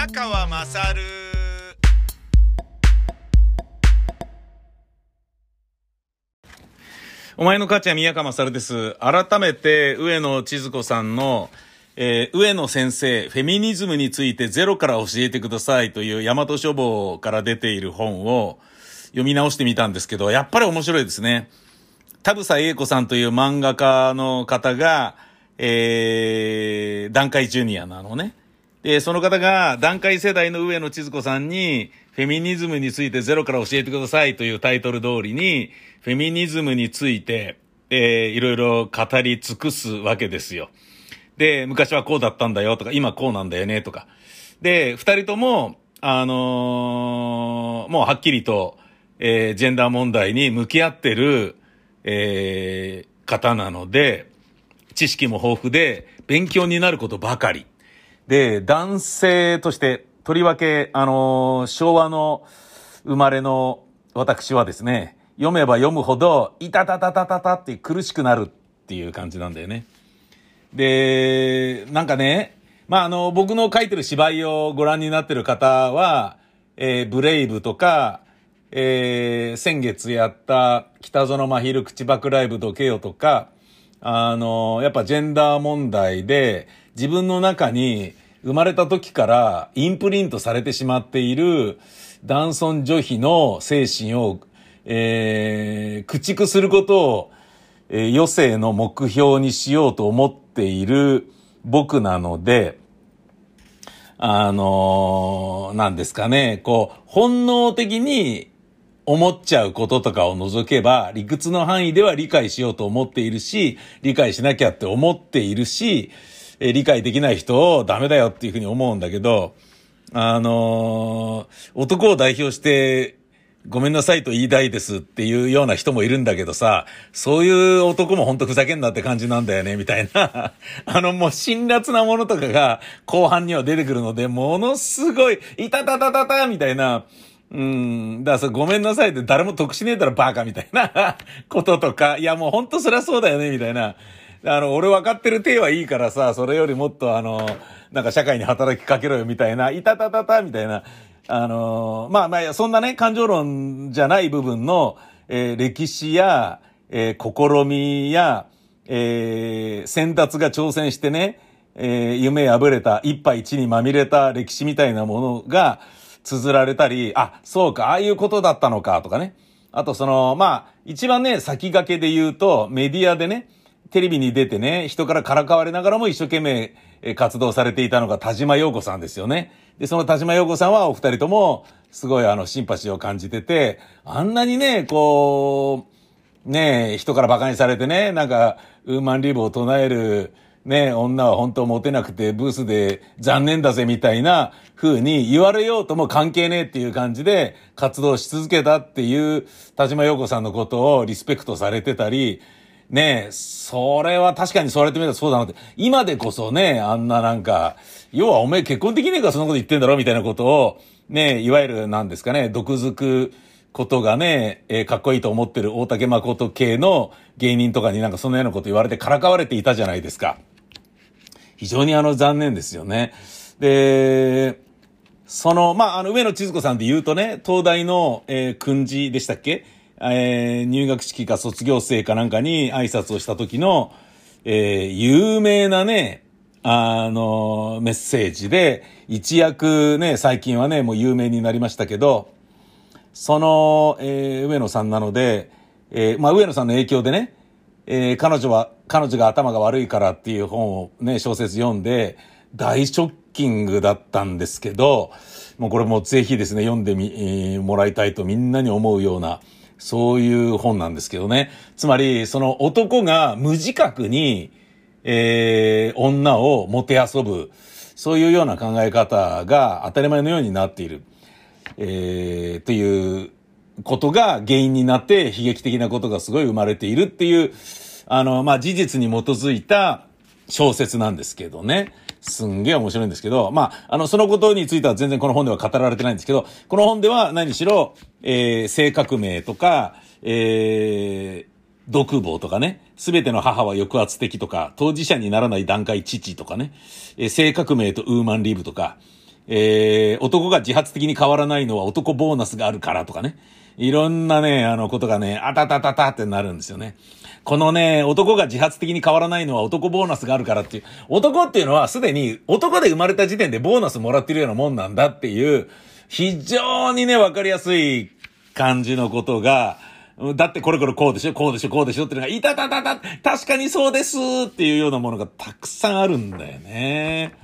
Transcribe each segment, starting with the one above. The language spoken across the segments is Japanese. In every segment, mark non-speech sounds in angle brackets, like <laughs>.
宮川まさるお前の母ちゃん宮川まさるです改めて上野千鶴子さんのえー、上野先生、フェミニズムについてゼロから教えてくださいという大和書房から出ている本を読み直してみたんですけど、やっぱり面白いですね。田房英子さんという漫画家の方が、えー、段階ジュニアなのね。で、その方が段階世代の上野千鶴子さんに、フェミニズムについてゼロから教えてくださいというタイトル通りに、フェミニズムについて、えー、いろいろ語り尽くすわけですよ。で、昔はこうだったんだよとか、今こうなんだよねとか。で、二人とも、あのー、もうはっきりと、えー、ジェンダー問題に向き合ってる、えー、方なので、知識も豊富で、勉強になることばかり。で、男性として、とりわけ、あのー、昭和の生まれの私はですね、読めば読むほど、いたたたたたたって苦しくなるっていう感じなんだよね。で、なんかね、まあ、あの、僕の書いてる芝居をご覧になってる方は、えー、ブレイブとか、えー、先月やった北園真昼口爆ライブどけよとか、あの、やっぱジェンダー問題で自分の中に生まれた時からインプリントされてしまっている男尊女卑の精神を、えー、駆逐することを、えー、余生の目標にしようと思っている僕なので、あのー、なんですかね、こう、本能的に思っちゃうこととかを除けば、理屈の範囲では理解しようと思っているし、理解しなきゃって思っているし、え理解できない人をダメだよっていうふうに思うんだけど、あのー、男を代表してごめんなさいと言いたいですっていうような人もいるんだけどさ、そういう男もほんとふざけんなって感じなんだよね、みたいな。<laughs> あの、もう辛辣なものとかが後半には出てくるので、ものすごい、いたたたたたみたいな、うん。だからそごめんなさいって誰も得しねえだろバカみたいな <laughs> こととか、いやもうほんとそりゃそうだよねみたいな。あの、俺分かってる体はいいからさ、それよりもっとあの、なんか社会に働きかけろよみたいな、いたたたたみたいな。あのまあまあ、そんなね、感情論じゃない部分の、えー、歴史や、えー、試みや、えー、先達が挑戦してね、えー、夢破れた、一杯一にまみれた歴史みたいなものが、綴られたり、あ、そうか、ああいうことだったのか、とかね。あとその、まあ、一番ね、先駆けで言うと、メディアでね、テレビに出てね、人からからかわれながらも一生懸命活動されていたのが田島陽子さんですよね。で、その田島陽子さんはお二人とも、すごいあの、シンパシーを感じてて、あんなにね、こう、ね人から馬鹿にされてね、なんか、ウーマンリーブを唱える、ね、女は本当モテなくてブースで残念だぜみたいな風に言われようとも関係ねえっていう感じで活動し続けたっていう田島陽子さんのことをリスペクトされてたり、ねえ、それは確かにそう言われてみたらそうだなって。今でこそね、あんななんか、要はおめえ結婚できねえからそんなこと言ってんだろみたいなことを、ねえ、いわゆるなんですかね、毒づくことがね、えー、かっこいいと思ってる大竹誠系の芸人とかになんかそのようなこと言われてからかわれていたじゃないですか。非常にあの残念ですよね。で、その、まあ、あの、上野千鶴子さんで言うとね、東大の、えー、訓示でしたっけ？えー、入学式か卒業生かなんかに挨拶をした時の、えー、有名なね、あの、メッセージで、一躍ね、最近はね、もう有名になりましたけど、その、えー、上野さんなので、えー、まあ、上野さんの影響でね、えー、彼女は、彼女が頭が悪いからっていう本をね、小説読んで、大ショッキングだったんですけど、もうこれもぜひですね、読んでみ、えー、もらいたいとみんなに思うような、そういう本なんですけどね。つまり、その男が無自覚に、えー、女をもてあそぶ、そういうような考え方が当たり前のようになっている。えー、ということが原因になって悲劇的なことがすごい生まれているっていう、あの、まあ、事実に基づいた小説なんですけどね。すんげえ面白いんですけど、まあ、あの、そのことについては全然この本では語られてないんですけど、この本では何しろ、えー、性革命とか、えー、独房とかね、すべての母は抑圧的とか、当事者にならない段階父とかね、えー、性革命とウーマンリブとか、えー、男が自発的に変わらないのは男ボーナスがあるからとかね。いろんなね、あのことがね、あたたたたってなるんですよね。このね、男が自発的に変わらないのは男ボーナスがあるからっていう。男っていうのはすでに男で生まれた時点でボーナスもらってるようなもんなんだっていう、非常にね、わかりやすい感じのことが、だってこれこれこうでしょ、こうでしょ、こうでしょっていうのが、いたたたた、確かにそうですっていうようなものがたくさんあるんだよね。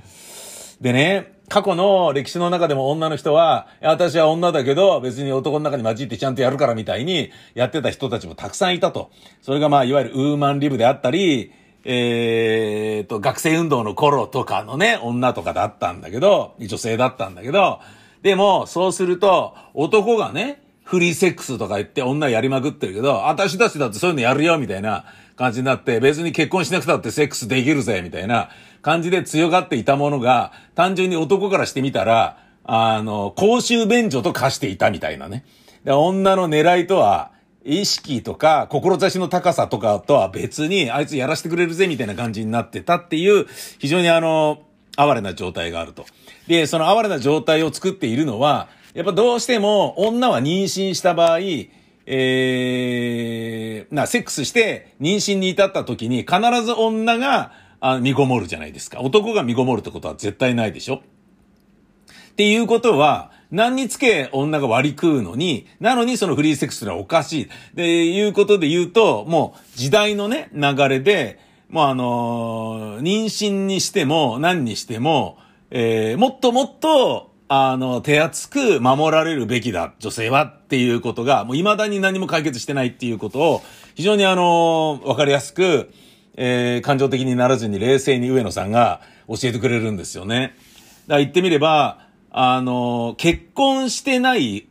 でね、過去の歴史の中でも女の人は、私は女だけど、別に男の中に混じってちゃんとやるからみたいにやってた人たちもたくさんいたと。それがまあ、いわゆるウーマンリブであったり、えー、と、学生運動の頃とかのね、女とかだったんだけど、女性だったんだけど、でも、そうすると、男がね、フリーセックスとか言って女やりまくってるけど、私たちだってそういうのやるよ、みたいな感じになって、別に結婚しなくたってセックスできるぜ、みたいな感じで強がっていたものが、単純に男からしてみたら、あの、公衆便所と化していたみたいなね。で女の狙いとは、意識とか、志の高さとかとは別に、あいつやらせてくれるぜ、みたいな感じになってたっていう、非常にあの、哀れな状態があると。で、その哀れな状態を作っているのは、やっぱどうしても女は妊娠した場合、えー、な、セックスして妊娠に至った時に必ず女があ身ごもるじゃないですか。男が身ごもるってことは絶対ないでしょっていうことは、何につけ女が割り食うのに、なのにそのフリーセックスはおかしい。で、いうことで言うと、もう時代のね、流れで、もうあのー、妊娠にしても何にしても、えー、もっともっと、あの、手厚く守られるべきだ、女性はっていうことが、もう未だに何も解決してないっていうことを、非常にあの、わかりやすく、えー、感情的にならずに冷静に上野さんが教えてくれるんですよね。だから言ってみれば、あの、結婚してない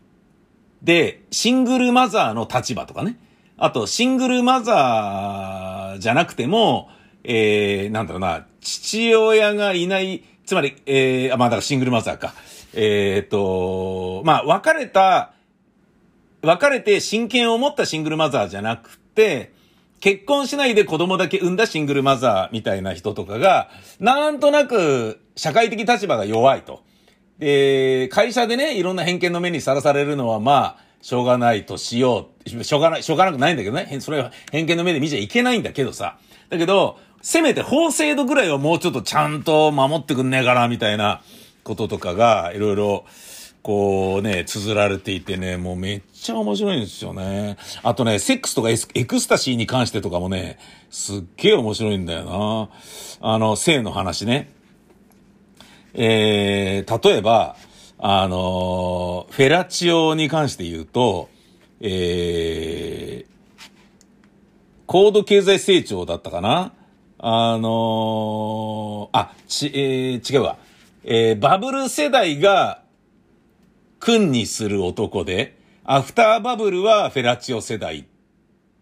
で、シングルマザーの立場とかね。あと、シングルマザーじゃなくても、えー、なんだろうな、父親がいない、つまり、えー、まあ、だからシングルマザーか。えっ、と、まあ、別れた、別れて親権を持ったシングルマザーじゃなくて、結婚しないで子供だけ産んだシングルマザーみたいな人とかが、なんとなく社会的立場が弱いと。で、会社でね、いろんな偏見の目にさらされるのはまあ、しょうがないとしよう。しょうがない、しょうがなくないんだけどね。それは偏見の目で見ちゃいけないんだけどさ。だけど、せめて法制度ぐらいはもうちょっとちゃんと守ってくんねえかな、みたいなこととかが、いろいろ、こうね、綴られていてね、もうめっちゃ面白いんですよね。あとね、セックスとかエクスタシーに関してとかもね、すっげえ面白いんだよな。あの、性の話ね。えー、例えば、あの、フェラチオに関して言うと、えー、高度経済成長だったかなあのー、あ、ち、えー、違うわ。えー、バブル世代が、君にする男で、アフターバブルはフェラチオ世代っ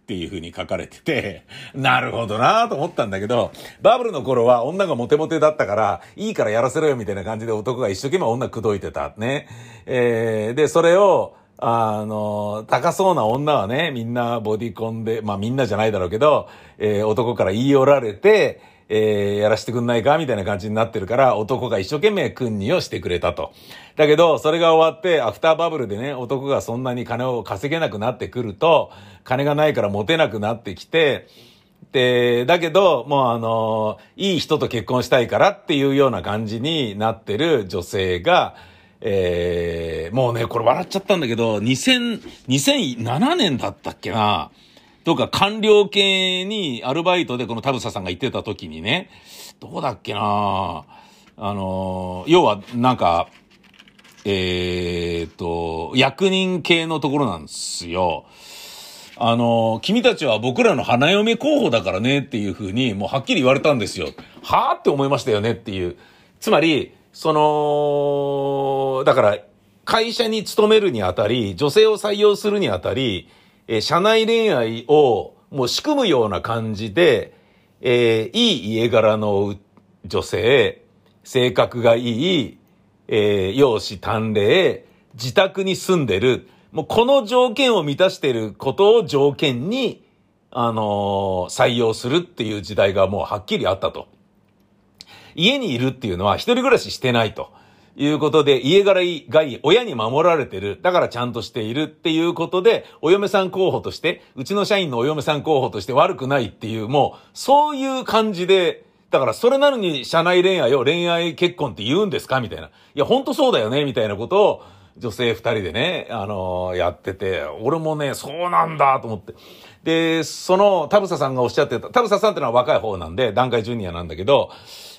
ていう風に書かれてて、なるほどなと思ったんだけど、バブルの頃は女がモテモテだったから、いいからやらせろよみたいな感じで男が一生懸命女口説いてた。ね。えー、で、それを、あの、高そうな女はね、みんなボディコンで、まあみんなじゃないだろうけど、えー、男から言い寄られて、えー、やらしてくんないかみたいな感じになってるから、男が一生懸命君にをしてくれたと。だけど、それが終わって、アフターバブルでね、男がそんなに金を稼げなくなってくると、金がないからモテなくなってきて、で、だけど、もうあの、いい人と結婚したいからっていうような感じになってる女性が、えー、もうね、これ笑っちゃったんだけど、2000、2007年だったっけなとか官僚系にアルバイトでこの田房さんが行ってた時にね、どうだっけなあの、要はなんか、えー、っと、役人系のところなんですよ。あの、君たちは僕らの花嫁候補だからねっていうふうに、もうはっきり言われたんですよ。はぁって思いましたよねっていう。つまり、その、だから、会社に勤めるにあたり、女性を採用するにあたり、えー、社内恋愛をもう仕組むような感じで、えー、いい家柄の女性、性格がいい、えー、容姿端麗、自宅に住んでる、もうこの条件を満たしていることを条件に、あのー、採用するっていう時代がもうはっきりあったと。家にいるっていうのは一人暮らししてないと。いうことで、家柄がいい、親に守られてる、だからちゃんとしているっていうことで、お嫁さん候補として、うちの社員のお嫁さん候補として悪くないっていう、もう、そういう感じで、だからそれなのに社内恋愛を恋愛結婚って言うんですか？みたいな。いや、ほんとそうだよねみたいなことを、女性二人でね、あのー、やってて、俺もね、そうなんだと思って。で、その、田房さんがおっしゃってた、田房さんってのは若い方なんで、段階ジュニアなんだけど、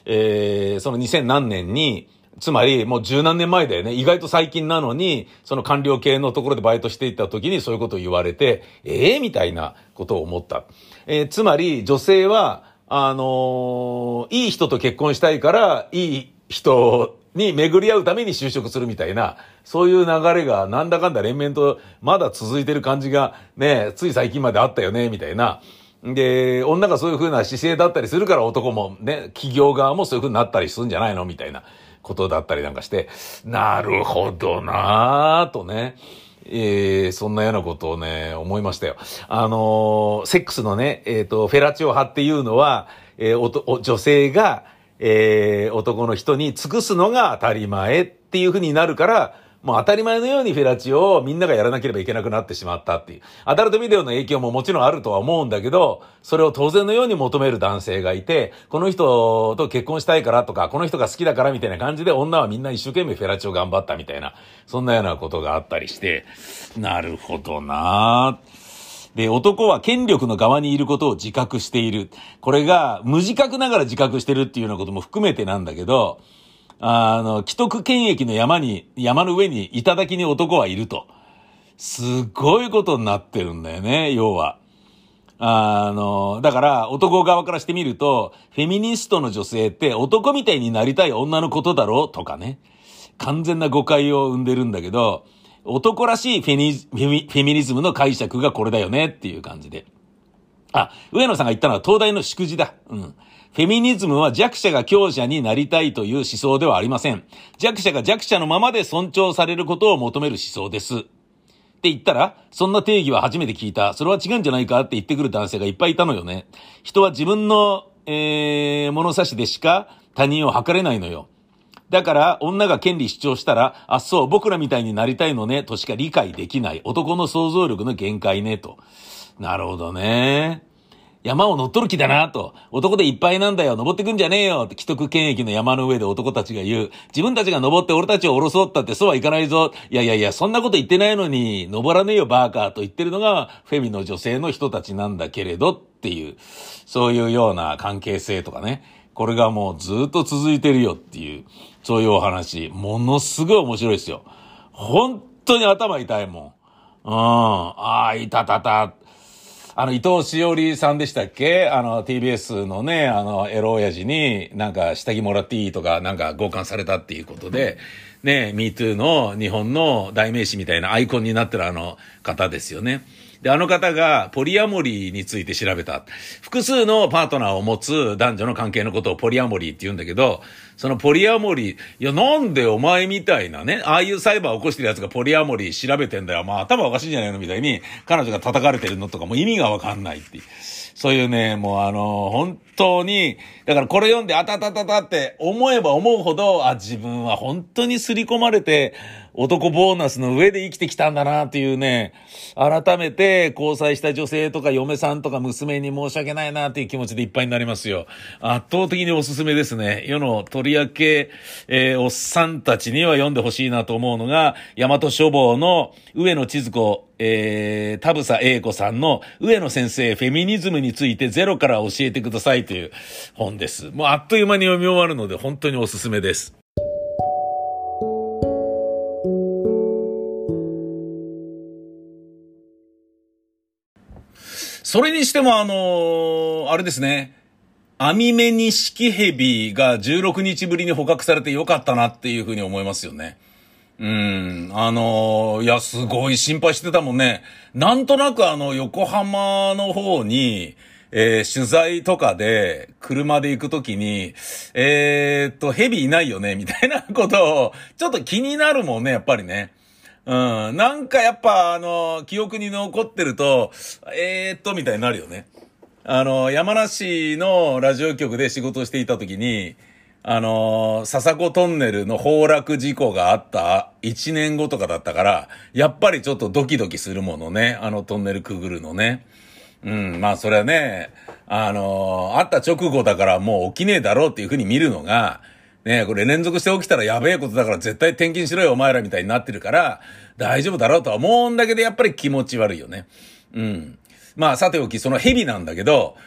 えー、その2000何年に、つまり、もう十何年前だよね。意外と最近なのに、その官僚系のところでバイトしていた時にそういうことを言われて、ええー、みたいなことを思った。えー、つまり、女性は、あのー、いい人と結婚したいから、いい人に巡り合うために就職するみたいな、そういう流れがなんだかんだ連綿とまだ続いてる感じがね、つい最近まであったよね、みたいな。で、女がそういう風な姿勢だったりするから男もね、企業側もそういう風になったりするんじゃないのみたいなことだったりなんかして、なるほどなぁとね。えー、そんなようなことをね、思いましたよ。あのー、セックスのね、えっ、ー、と、フェラチオ派っていうのは、えー、お女性が、えー、男の人に尽くすのが当たり前っていうふうになるから、もう当たり前のようにフェラチオをみんながやらなければいけなくなってしまったっていう。アダルトビデオの影響ももちろんあるとは思うんだけど、それを当然のように求める男性がいて、この人と結婚したいからとか、この人が好きだからみたいな感じで女はみんな一生懸命フェラチオ頑張ったみたいな、そんなようなことがあったりして、なるほどなで、男は権力の側にいることを自覚している。これが無自覚ながら自覚してるっていうようなことも含めてなんだけど、あの、既得権益の山に、山の上に頂きに男はいると。すごいことになってるんだよね、要は。あの、だから男側からしてみると、フェミニストの女性って男みたいになりたい女のことだろうとかね。完全な誤解を生んでるんだけど、男らしいフェニフェミフェミニズムの解釈がこれだよねっていう感じで。あ、上野さんが言ったのは東大の祝辞だ。うん。フェミニズムは弱者が強者になりたいという思想ではありません。弱者が弱者のままで尊重されることを求める思想です。って言ったら、そんな定義は初めて聞いた。それは違うんじゃないかって言ってくる男性がいっぱいいたのよね。人は自分の、えー、物差しでしか他人を測れないのよ。だから、女が権利主張したら、あ、そう、僕らみたいになりたいのね、としか理解できない。男の想像力の限界ね、と。なるほどね。山を乗っ取る気だなと。男でいっぱいなんだよ。登ってくんじゃねえよ。って既得権益の山の上で男たちが言う。自分たちが登って俺たちを降ろそうったってそうはいかないぞ。いやいやいや、そんなこと言ってないのに、登らねえよバーカーと言ってるのがフェミの女性の人たちなんだけれどっていう、そういうような関係性とかね。これがもうずっと続いてるよっていう、そういうお話。ものすごい面白いですよ。本当に頭痛いもん。うん。ああ、いたたた。あの、伊藤しおりさんでしたっけ？あの、TBS のね、あの、エロ親父に、なんか、下着もらっていいとか、なんか、強姦されたっていうことで、ね、MeToo の日本の代名詞みたいなアイコンになってるあの方ですよね。で、あの方がポリアモリーについて調べた。複数のパートナーを持つ男女の関係のことをポリアモリーって言うんだけど、そのポリアモリー、いや、なんでお前みたいなね、ああいう裁判を起こしてる奴がポリアモリー調べてんだよ。まあ頭おかしいんじゃないのみたいに、彼女が叩かれてるのとかも意味がわかんないっていう。そういうね、もうあの、本当に、だからこれ読んで、あたたたたって思えば思うほど、あ、自分は本当に刷り込まれて、男ボーナスの上で生きてきたんだなっていうね、改めて交際した女性とか嫁さんとか娘に申し訳ないなっていう気持ちでいっぱいになりますよ。圧倒的におすすめですね。世の取り分け、えー、おっさんたちには読んでほしいなと思うのが、大和書房の上野千鶴子、えー、田房英子さんの上野先生フェミニズムについてゼロから教えてくださいという本です。もうあっという間に読み終わるので本当におすすめです。それにしてもあのー、あれですね。アミメニシキヘビが16日ぶりに捕獲されてよかったなっていうふうに思いますよね。うん。あのー、いや、すごい心配してたもんね。なんとなくあの、横浜の方に、えー、取材とかで、車で行くときに、えー、っと、ヘビいないよね、みたいなことを、ちょっと気になるもんね、やっぱりね。うん。なんかやっぱ、あの、記憶に残ってると、えー、っと、みたいになるよね。あの、山梨のラジオ局で仕事していた時に、あの、笹子トンネルの崩落事故があった1年後とかだったから、やっぱりちょっとドキドキするものね。あのトンネルくぐるのね。うん、まあそれはね、あのー、あった直後だからもう起きねえだろうっていうふうに見るのが、ねこれ連続して起きたらやべえことだから絶対転勤しろよお前らみたいになってるから、大丈夫だろうとは思うんだけどやっぱり気持ち悪いよね。うん。まあさておきその蛇なんだけど、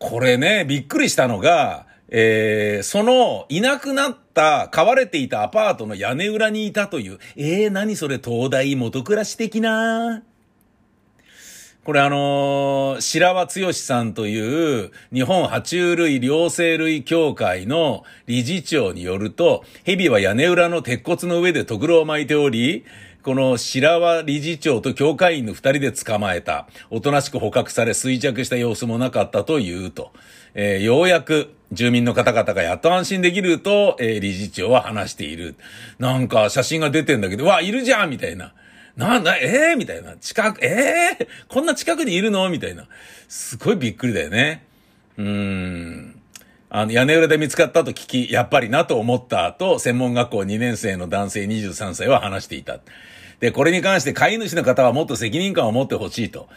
これね、びっくりしたのが、えー、その、いなくなった、買われていたアパートの屋根裏にいたという、えー、何それ、東大元暮らし的な？これあのー、白輪剛さんという日本爬虫類両生類協会の理事長によると、蛇は屋根裏の鉄骨の上でとぐろを巻いており、この白輪理事長と協会員の二人で捕まえた。おとなしく捕獲され衰弱した様子もなかったというと。えー、ようやく住民の方々がやっと安心できると、えー、理事長は話している。なんか写真が出てんだけど、わ、いるじゃんみたいな。なんだ、ええー、みたいな。近く、ええー、こんな近くにいるの？みたいな。すごいびっくりだよね。うーん。あの、屋根裏で見つかったと聞き、やっぱりなと思ったと、専門学校2年生の男性23歳は話していた。で、これに関して飼い主の方はもっと責任感を持ってほしいと。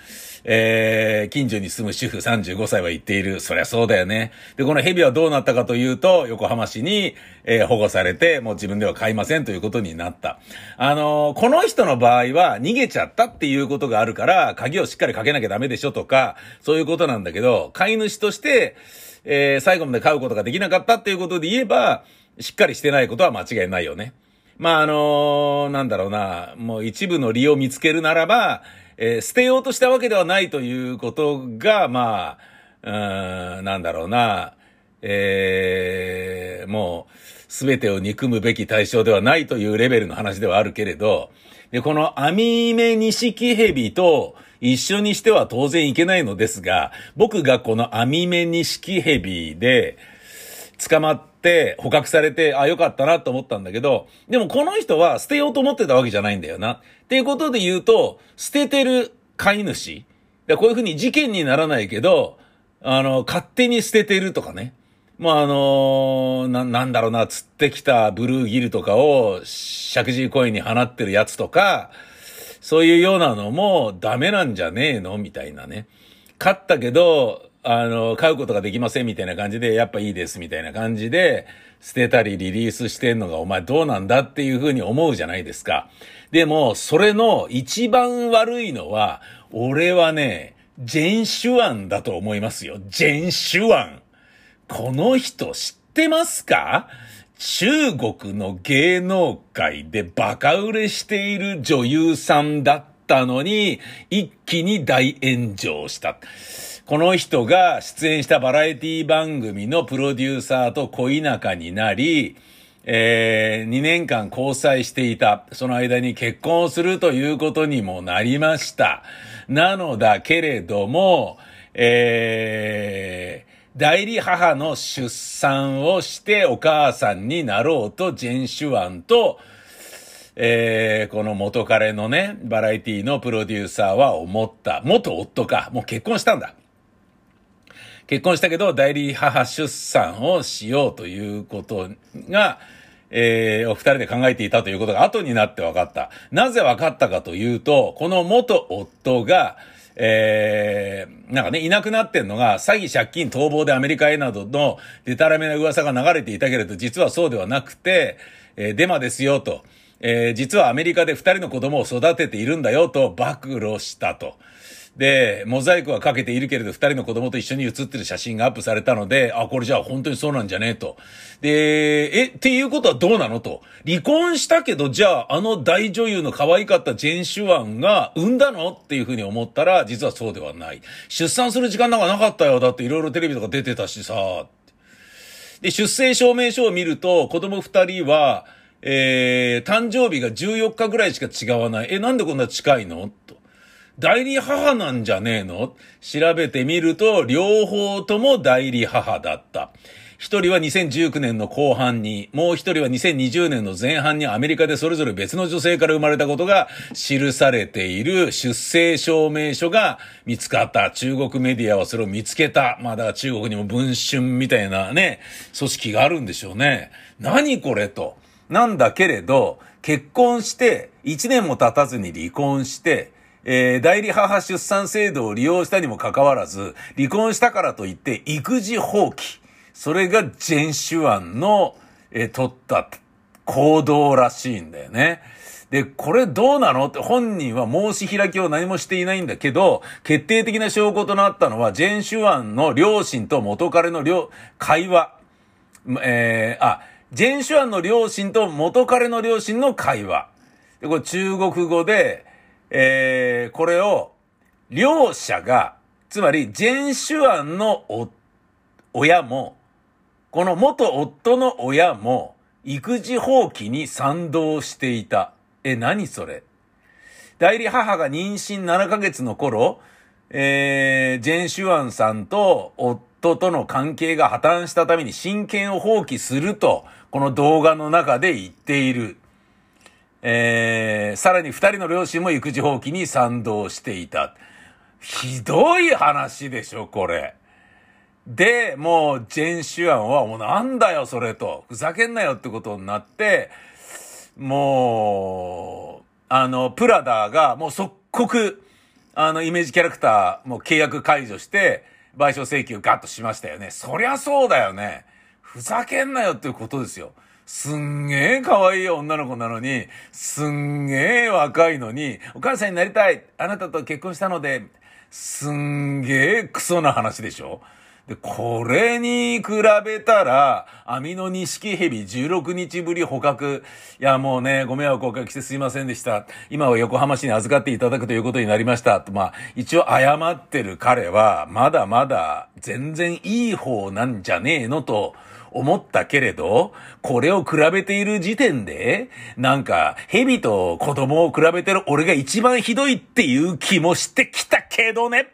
えー、近所に住む主婦35歳は言っている。そりゃそうだよね。で、この蛇はどうなったかというと、横浜市に、えー、保護されて、もう自分では飼いませんということになった。あのー、この人の場合は逃げちゃったっていうことがあるから、鍵をしっかりかけなきゃダメでしょとか、そういうことなんだけど、飼い主として、えー、最後まで飼うことができなかったっていうことで言えば、しっかりしてないことは間違いないよね。まあ、あのなんだろうな、もう一部の利を見つけるならば、えー、捨てようとしたわけではないということが、まあ、うん、なんだろうな、えー、もう、すべてを憎むべき対象ではないというレベルの話ではあるけれど、で、このアミメニシキヘビと一緒にしては当然いけないのですが、僕がこのアミメニシキヘビで捕まって捕獲されて、あ、よかったなと思ったんだけど、でもこの人は捨てようと思ってたわけじゃないんだよな。っていうことで言うと、捨ててる飼い主。こういうふうに事件にならないけど、あの、勝手に捨ててるとかね。まあ、あのな、なんだろうな、釣ってきたブルーギルとかを、石神井公園に放ってるやつとか、そういうようなのもダメなんじゃねえの？みたいなね。勝ったけど、あの、買うことができませんみたいな感じで、やっぱいいですみたいな感じで、捨てたりリリースしてんのがお前どうなんだっていうふうに思うじゃないですか。でも、それの一番悪いのは、俺はね、ジェン・シュワンだと思いますよ。ジェン・シュワン。この人知ってますか？中国の芸能界でバカ売れしている女優さんだったのに、一気に大炎上した。この人が出演したバラエティ番組のプロデューサーと恋仲になり、えー、2年間交際していた。その間に結婚をするということにもなりました。なのだけれども、えー、代理母の出産をしてお母さんになろうとジェン・シュワンと、えー、この元彼のね、バラエティのプロデューサーは思った。元夫か。もう結婚したんだ。結婚したけど代理母出産をしようということが、えー、お二人で考えていたということが後になって分かった。なぜ分かったかというと、この元夫が、えー、なんかね、いなくなってんのが、詐欺、借金、逃亡でアメリカへなどのデタラメな噂が流れていたけれど、実はそうではなくて、えー、デマですよと。えー、実はアメリカで二人の子供を育てているんだよと暴露したと。で、モザイクはかけているけれど、二人の子供と一緒に写ってる写真がアップされたので、あ、これじゃあ本当にそうなんじゃねえと。で、え、っていうことはどうなのと。離婚したけど、じゃあ、あの大女優の可愛かったジェン・シュワンが産んだのっていうふうに思ったら、実はそうではない。出産する時間なんかなかったよ。だっていろいろテレビとか出てたしさ。で、出生証明書を見ると、子供二人は、えー、誕生日が14日ぐらいしか違わない。え、なんでこんな近いの？と。代理母なんじゃねえの？調べてみると、両方とも代理母だった。一人は2019年の後半に、もう一人は2020年の前半にアメリカでそれぞれ別の女性から生まれたことが記されている出生証明書が見つかった。中国メディアはそれを見つけた。まあだ中国にも文春みたいなね、組織があるんでしょうね。何これと。なんだけれど、結婚して1年も経たずに離婚して、えー、代理母出産制度を利用したにもかかわらず、離婚したからといって育児放棄。それがジェン・シュアンの、えー、取った行動らしいんだよね。で、これどうなの？って本人は申し開きを何もしていないんだけど、決定的な証拠となったのは、ジェン・シュアンの両親と元彼の両、会話。えー、あ、ジェン・シュアンの両親と元彼の両親の会話。で、これ中国語で、えー、これを、両者が、つまり、ジェン・シュアンの親も、この元夫の親も育児放棄に賛同していた。え、何それ？代理母が妊娠7ヶ月の頃、えー、ジェン・シュアンさんと夫との関係が破綻したために親権を放棄すると、この動画の中で言っている。えー、さらに二人の両親も育児放棄に賛同していた。ひどい話でしょ、これ。で、もう、ジェン・シュアンは、もうなんだよ、それと。ふざけんなよってことになって、もう、あの、プラダーが、もう即刻、あの、イメージキャラクター、もう契約解除して、賠償請求ガッとしましたよね。そりゃそうだよね。ふざけんなよっていうことですよ。すんげえ可愛い女の子なのに、すんげえ若いのに、お母さんになりたい。あなたと結婚したので、すんげえクソな話でしょで、これに比べたら、網の錦蛇16日ぶり捕獲。いや、もうね、ご迷惑をおかけしてすいませんでした。今は横浜市に預かっていただくということになりました。と、まあ、一応謝ってる彼は、まだまだ全然いい方なんじゃねえのと、思ったけれど、これを比べている時点で、なんか、蛇と子供を比べてる俺が一番ひどいっていう気もしてきたけどね。